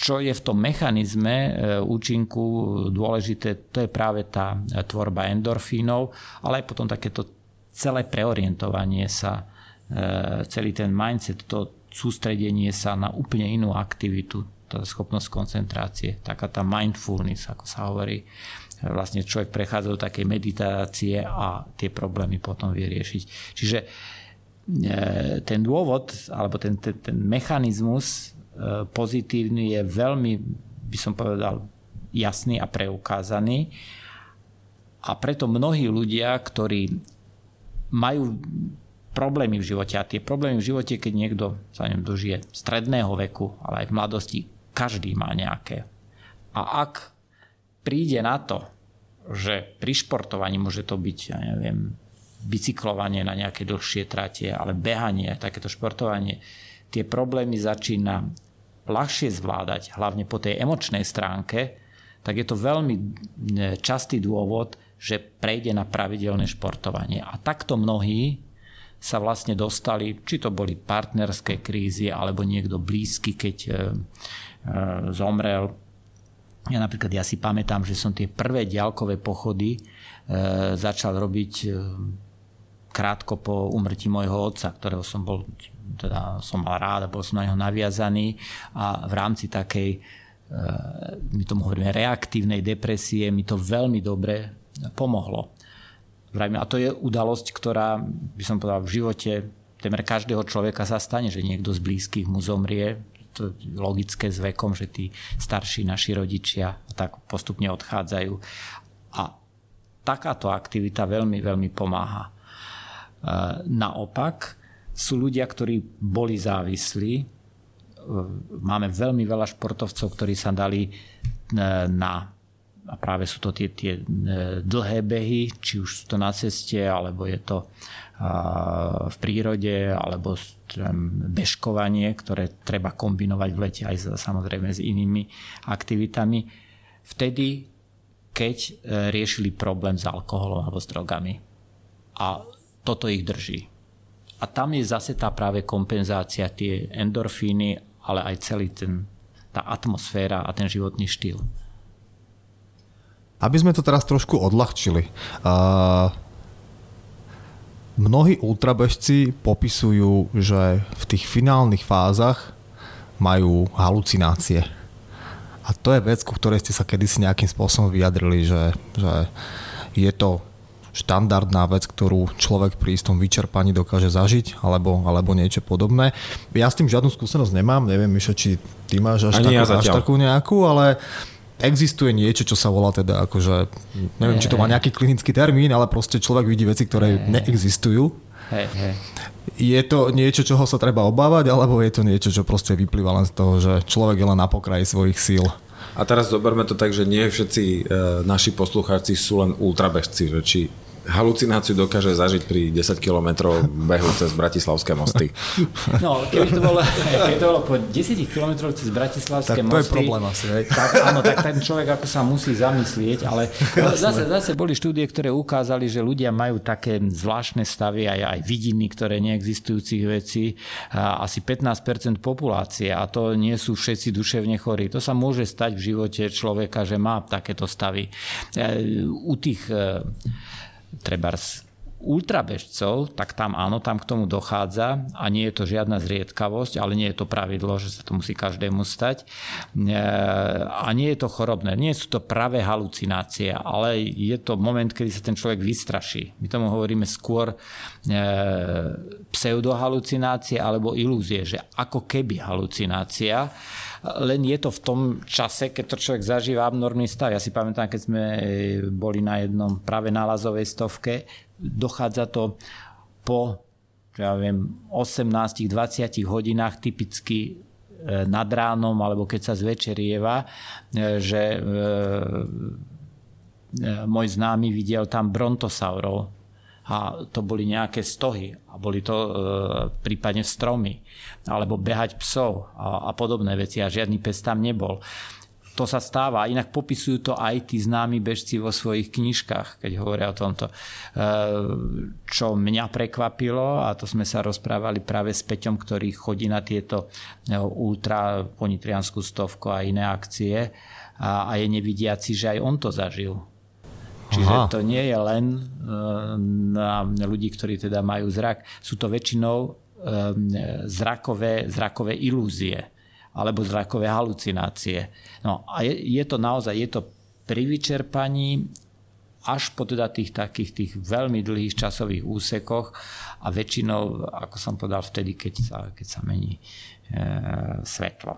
Čo je v tom mechanizme e, účinku dôležité, to je práve tá tvorba endorfínov, ale aj potom takéto celé preorientovanie sa, e, celý ten mindset, to sústredenie sa na úplne inú aktivitu, tá schopnosť koncentrácie, taká tá mindfulness, ako sa hovorí. Vlastne človek prechádza do takej meditácie a tie problémy potom vie riešiť. Čiže e, ten dôvod, alebo ten, ten, ten mechanizmus e, pozitívny je veľmi, by som povedal, jasný a preukázaný. A preto mnohí ľudia, ktorí majú problémy v živote a tie problémy v živote, keď niekto sa neviem, dožije stredného veku, ale aj v mladosti, každý má nejaké. A ak príde na to, že pri športovaní môže to byť, ja neviem, bicyklovanie na nejaké dlhšie trate, ale behanie, takéto športovanie, tie problémy začína ľahšie zvládať, hlavne po tej emočnej stránke, tak je to veľmi e, častý dôvod, že prejde na pravidelné športovanie. A takto mnohí sa vlastne dostali, či to boli partnerské krízy, alebo niekto blízky, keď e, E, zomrel. Ja napríklad, ja si pamätám, že som tie prvé ďalkové pochody e, začal robiť e, krátko po umrtí môjho otca, ktorého som bol, teda som mal rád a bol som na neho naviazaný a v rámci takej, my tomu hovoríme, reaktívnej depresie mi to veľmi dobre pomohlo. A to je udalosť, ktorá, by som povedal, v živote temer každého človeka sa stane, že niekto z blízkych mu zomrie to logické s vekom, že tí starší naši rodičia tak postupne odchádzajú. A takáto aktivita veľmi, veľmi pomáha. E, naopak sú ľudia, ktorí boli závislí. E, máme veľmi veľa športovcov, ktorí sa dali e, na a práve sú to tie, tie dlhé behy, či už sú to na ceste, alebo je to v prírode alebo bežkovanie, ktoré treba kombinovať v lete aj samozrejme s inými aktivitami. Vtedy, keď e, riešili problém s alkoholom alebo s drogami. A toto ich drží. A tam je zase tá práve kompenzácia, tie endorfíny, ale aj celý ten, tá atmosféra a ten životný štýl. Aby sme to teraz trošku odľahčili. Uh Mnohí ultrabežci popisujú, že v tých finálnych fázach majú halucinácie. A to je vec, ku ktorej ste sa kedysi nejakým spôsobom vyjadrili, že, že je to štandardná vec, ktorú človek pri istom vyčerpaní dokáže zažiť, alebo, alebo niečo podobné. Ja s tým žiadnu skúsenosť nemám, neviem, Mišo, či ty máš až, takú, ja až takú nejakú, ale existuje niečo, čo sa volá teda akože, neviem, hey, či to má nejaký klinický termín, ale proste človek vidí veci, ktoré hey, neexistujú. Hey, hey. Je to niečo, čoho sa treba obávať, alebo je to niečo, čo proste vyplýva len z toho, že človek je len na pokraji svojich síl? A teraz zoberme to tak, že nie všetci e, naši poslucháci sú len ultrabežci, že či halucináciu dokáže zažiť pri 10 km behu cez Bratislavské mosty. *laughs* No, keby to bolo, keby to bolo po 10 km cez Bratislavské tak mosty... to je problém asi, hej. Tak, áno, tak ten človek ako sa musí zamyslieť, ale *laughs* zase, zase boli štúdie, ktoré ukázali, že ľudia majú také zvláštne stavy, aj, aj vidiny, ktoré neexistujúcich vecí, asi 15% populácie a to nie sú všetci duševne chorí. To sa môže stať v živote človeka, že má takéto stavy. E, u tých e, trebárs ultrabežcov, tak tam áno, tam k tomu dochádza a nie je to žiadna zriedkavosť, ale nie je to pravidlo, že sa to musí každému stať. E, a nie je to chorobné, nie sú to pravé halucinácie, ale je to moment, kedy sa ten človek vystraší. My tomu hovoríme skôr e, pseudohalucinácie alebo ilúzie, že ako keby halucinácia len je to v tom čase, keď to človek zažíva abnormný stav. Ja si pamätám, keď sme e, boli na jednom práve nálazovej stovke, dochádza to po ja viem, 18-20 hodinách typicky e, nad ránom alebo keď sa zvečerieva, e, že môj známy videl tam brontosaurov a to boli nejaké stohy a boli to e, prípadne stromy alebo behať psov a, a podobné veci a žiadny pes tam nebol. To sa stáva. Inak popisujú to aj tí známi bežci vo svojich knižkách, keď hovoria o tomto. E, čo mňa prekvapilo, a to sme sa rozprávali práve s Peťom, ktorý chodí na tieto e, ultra ponitrianskú stovku a iné akcie a, a je nevidiaci, že aj on to zažil Čiže Aha. to nie je len eh, na ľudí, ktorí teda majú zrak. Sú to väčšinou eh, zrakové, zrakové ilúzie alebo zrakové halucinácie. No a je, je to naozaj, je to pri vyčerpaní až po teda tých takých tých veľmi dlhých časových úsekoch a väčšinou, ako som povedal, vtedy, keď sa, keď sa mení e, svetlo.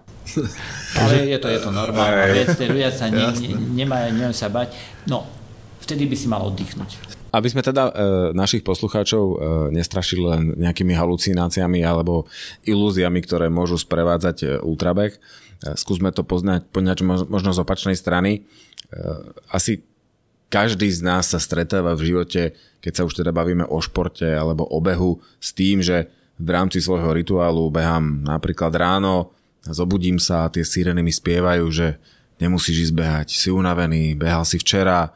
*laughs* Ale je to, je to normálne vec, ľudia sa ne, ne, nemajú, nemajú sa bať. No, vtedy by si mal oddychnúť. Aby sme teda e, našich poslucháčov e, nestrašili len nejakými halucináciami alebo ilúziami, ktoré môžu sprevádzať e, ultrabeh, e, skúsme to poznať, poňať možno z opačnej strany. E, asi každý z nás sa stretáva v živote, keď sa už teda bavíme o športe alebo o behu, s tým, že v rámci svojho rituálu behám napríklad ráno, zobudím sa a tie sireny mi spievajú, že nemusíš ísť behať, si unavený, behal si včera,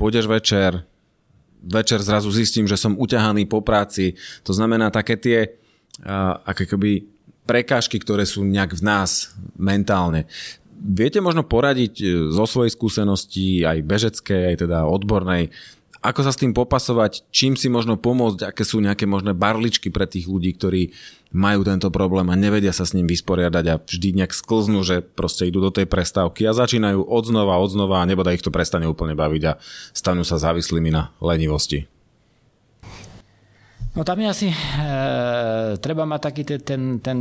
pôjdeš večer, večer zrazu zistím, že som uťahaný po práci. To znamená také tie uh, aké keby prekážky, ktoré sú nejak v nás mentálne. Viete možno poradiť e, zo svojej skúsenosti, aj bežeckej, aj teda odbornej, ako sa s tým popasovať, čím si možno pomôcť, aké sú nejaké možné barličky pre tých ľudí, ktorí majú tento problém a nevedia sa s ním vysporiadať a vždy nejak sklznú, že proste idú do tej prestávky a začínajú odznova, odznova a neboda ich to prestane úplne baviť a stanú sa závislými na lenivosti. No tam je asi, e, treba mať taký ten, ten, ten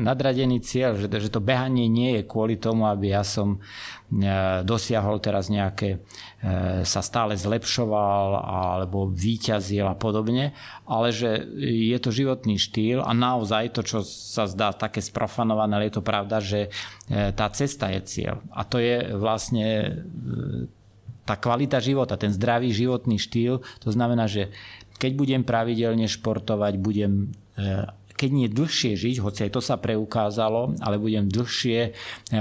nadradený cieľ, že, že to behanie nie je kvôli tomu, aby ja som e, dosiahol teraz nejaké, e, sa stále zlepšoval alebo výťazil a podobne, ale že je to životný štýl a naozaj to, čo sa zdá také sprofanované, ale je to pravda, že e, tá cesta je cieľ. A to je vlastne e, tá kvalita života, ten zdravý životný štýl, to znamená, že keď budem pravidelne športovať, budem e, keď nie dlhšie žiť, hoci aj to sa preukázalo, ale budem dlhšie e,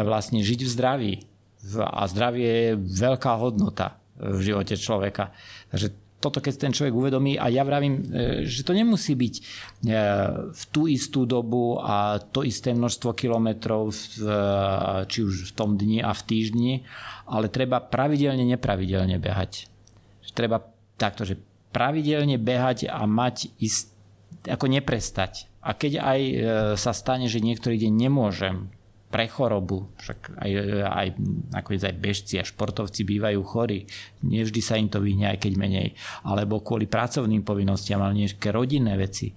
vlastne žiť v zdraví. A zdravie je veľká hodnota v živote človeka. Takže toto keď ten človek uvedomí a ja vravím, e, že to nemusí byť v tú istú dobu a to isté množstvo kilometrov či už v tom dni a v týždni, ale treba pravidelne, nepravidelne behať. Treba takto, že pravidelne behať a mať ist, ako neprestať. A keď aj e, sa stane, že niektorý deň nemôžem pre chorobu, však aj, aj, ako aj bežci a športovci bývajú chorí, nevždy sa im to vyhne, aj keď menej, alebo kvôli pracovným povinnostiam, ale nejaké rodinné veci.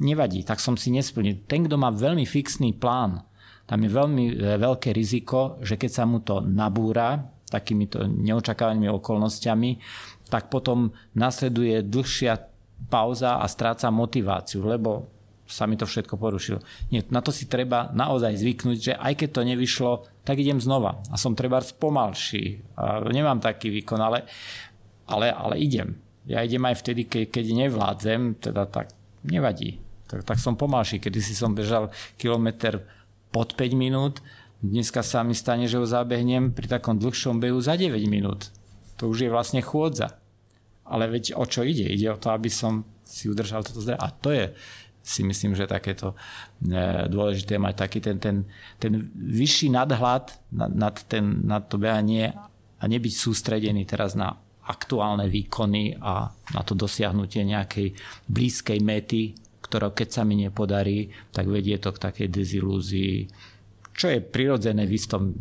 Nevadí, tak som si nesplnil. Ten, kto má veľmi fixný plán, tam je veľmi e, veľké riziko, že keď sa mu to nabúra takýmito neočakávanými okolnostiami, tak potom nasleduje dlhšia pauza a stráca motiváciu, lebo sa mi to všetko porušilo. Nie, na to si treba naozaj zvyknúť, že aj keď to nevyšlo, tak idem znova. A som treba spomalší. A nemám taký výkon, ale, ale, ale idem. Ja idem aj vtedy, ke, keď nevládzem, teda tak nevadí. Tak, tak som pomalší. Kedy si som bežal kilometr pod 5 minút, dneska sa mi stane, že ho zabehnem pri takom dlhšom behu za 9 minút. To už je vlastne chôdza. Ale veď o čo ide? Ide o to, aby som si udržal toto zdravie. A to je si myslím, že takéto e, dôležité mať taký ten, ten, ten vyšší nadhľad nad, nad, ten, nad to behanie a nebyť sústredený teraz na aktuálne výkony a na to dosiahnutie nejakej blízkej mety, ktorá keď sa mi nepodarí, tak vedie to k takej dezilúzii, čo je prirodzené v, istom,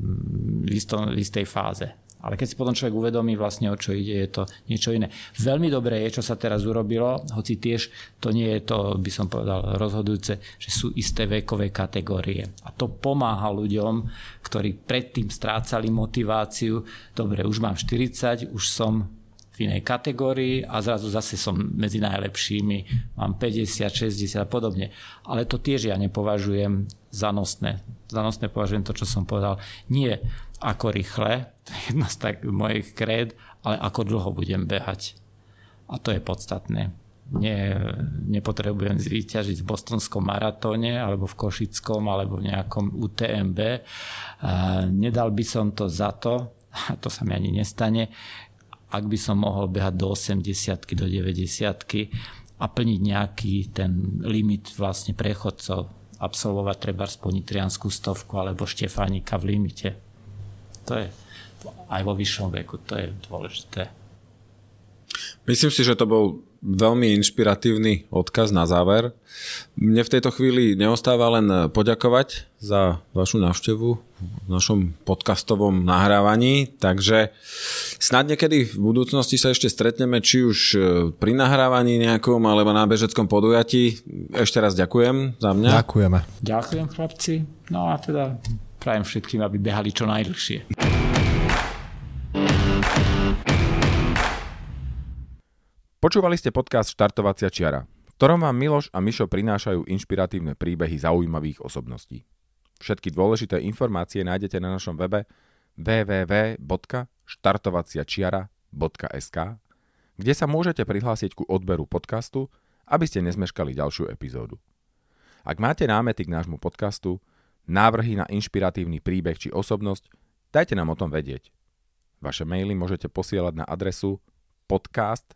v, istom, v istej fáze. Ale keď si potom človek uvedomí vlastne o čo ide, je to niečo iné. Veľmi dobré je, čo sa teraz urobilo, hoci tiež to nie je to, by som povedal, rozhodujúce, že sú isté vekové kategórie. A to pomáha ľuďom, ktorí predtým strácali motiváciu. Dobre, už mám 40, už som v inej kategórii a zrazu zase som medzi najlepšími, mám 50, 60 a podobne. Ale to tiež ja nepovažujem za nosné. Za nosné považujem to, čo som povedal. Nie ako rýchle, *laughs* to je jedna z tak mojich kréd, ale ako dlho budem behať. A to je podstatné. Nie, nepotrebujem zvíťažiť v bostonskom maratóne alebo v Košickom alebo v nejakom UTMB. Nedal by som to za to, a to sa mi ani nestane, ak by som mohol behať do 80 do 90 a plniť nejaký ten limit vlastne prechodcov, absolvovať treba sponitrianskú stovku alebo Štefánika v limite. To je aj vo vyššom veku, to je dôležité. Myslím si, že to bol veľmi inšpiratívny odkaz na záver. Mne v tejto chvíli neostáva len poďakovať za vašu návštevu v našom podcastovom nahrávaní, takže snad niekedy v budúcnosti sa ešte stretneme, či už e, pri nahrávaní nejakom, alebo na bežeckom podujatí. Ešte raz ďakujem za mňa. Ďakujeme. Ďakujem chlapci. No a teda prajem všetkým, aby behali čo najdlhšie. Počúvali ste podcast Štartovacia čiara, v ktorom vám Miloš a Mišo prinášajú inšpiratívne príbehy zaujímavých osobností. Všetky dôležité informácie nájdete na našom webe www.štartovaciačiara.sk, kde sa môžete prihlásiť ku odberu podcastu, aby ste nezmeškali ďalšiu epizódu. Ak máte námety k nášmu podcastu, návrhy na inšpiratívny príbeh či osobnosť, dajte nám o tom vedieť. Vaše maily môžete posielať na adresu podcast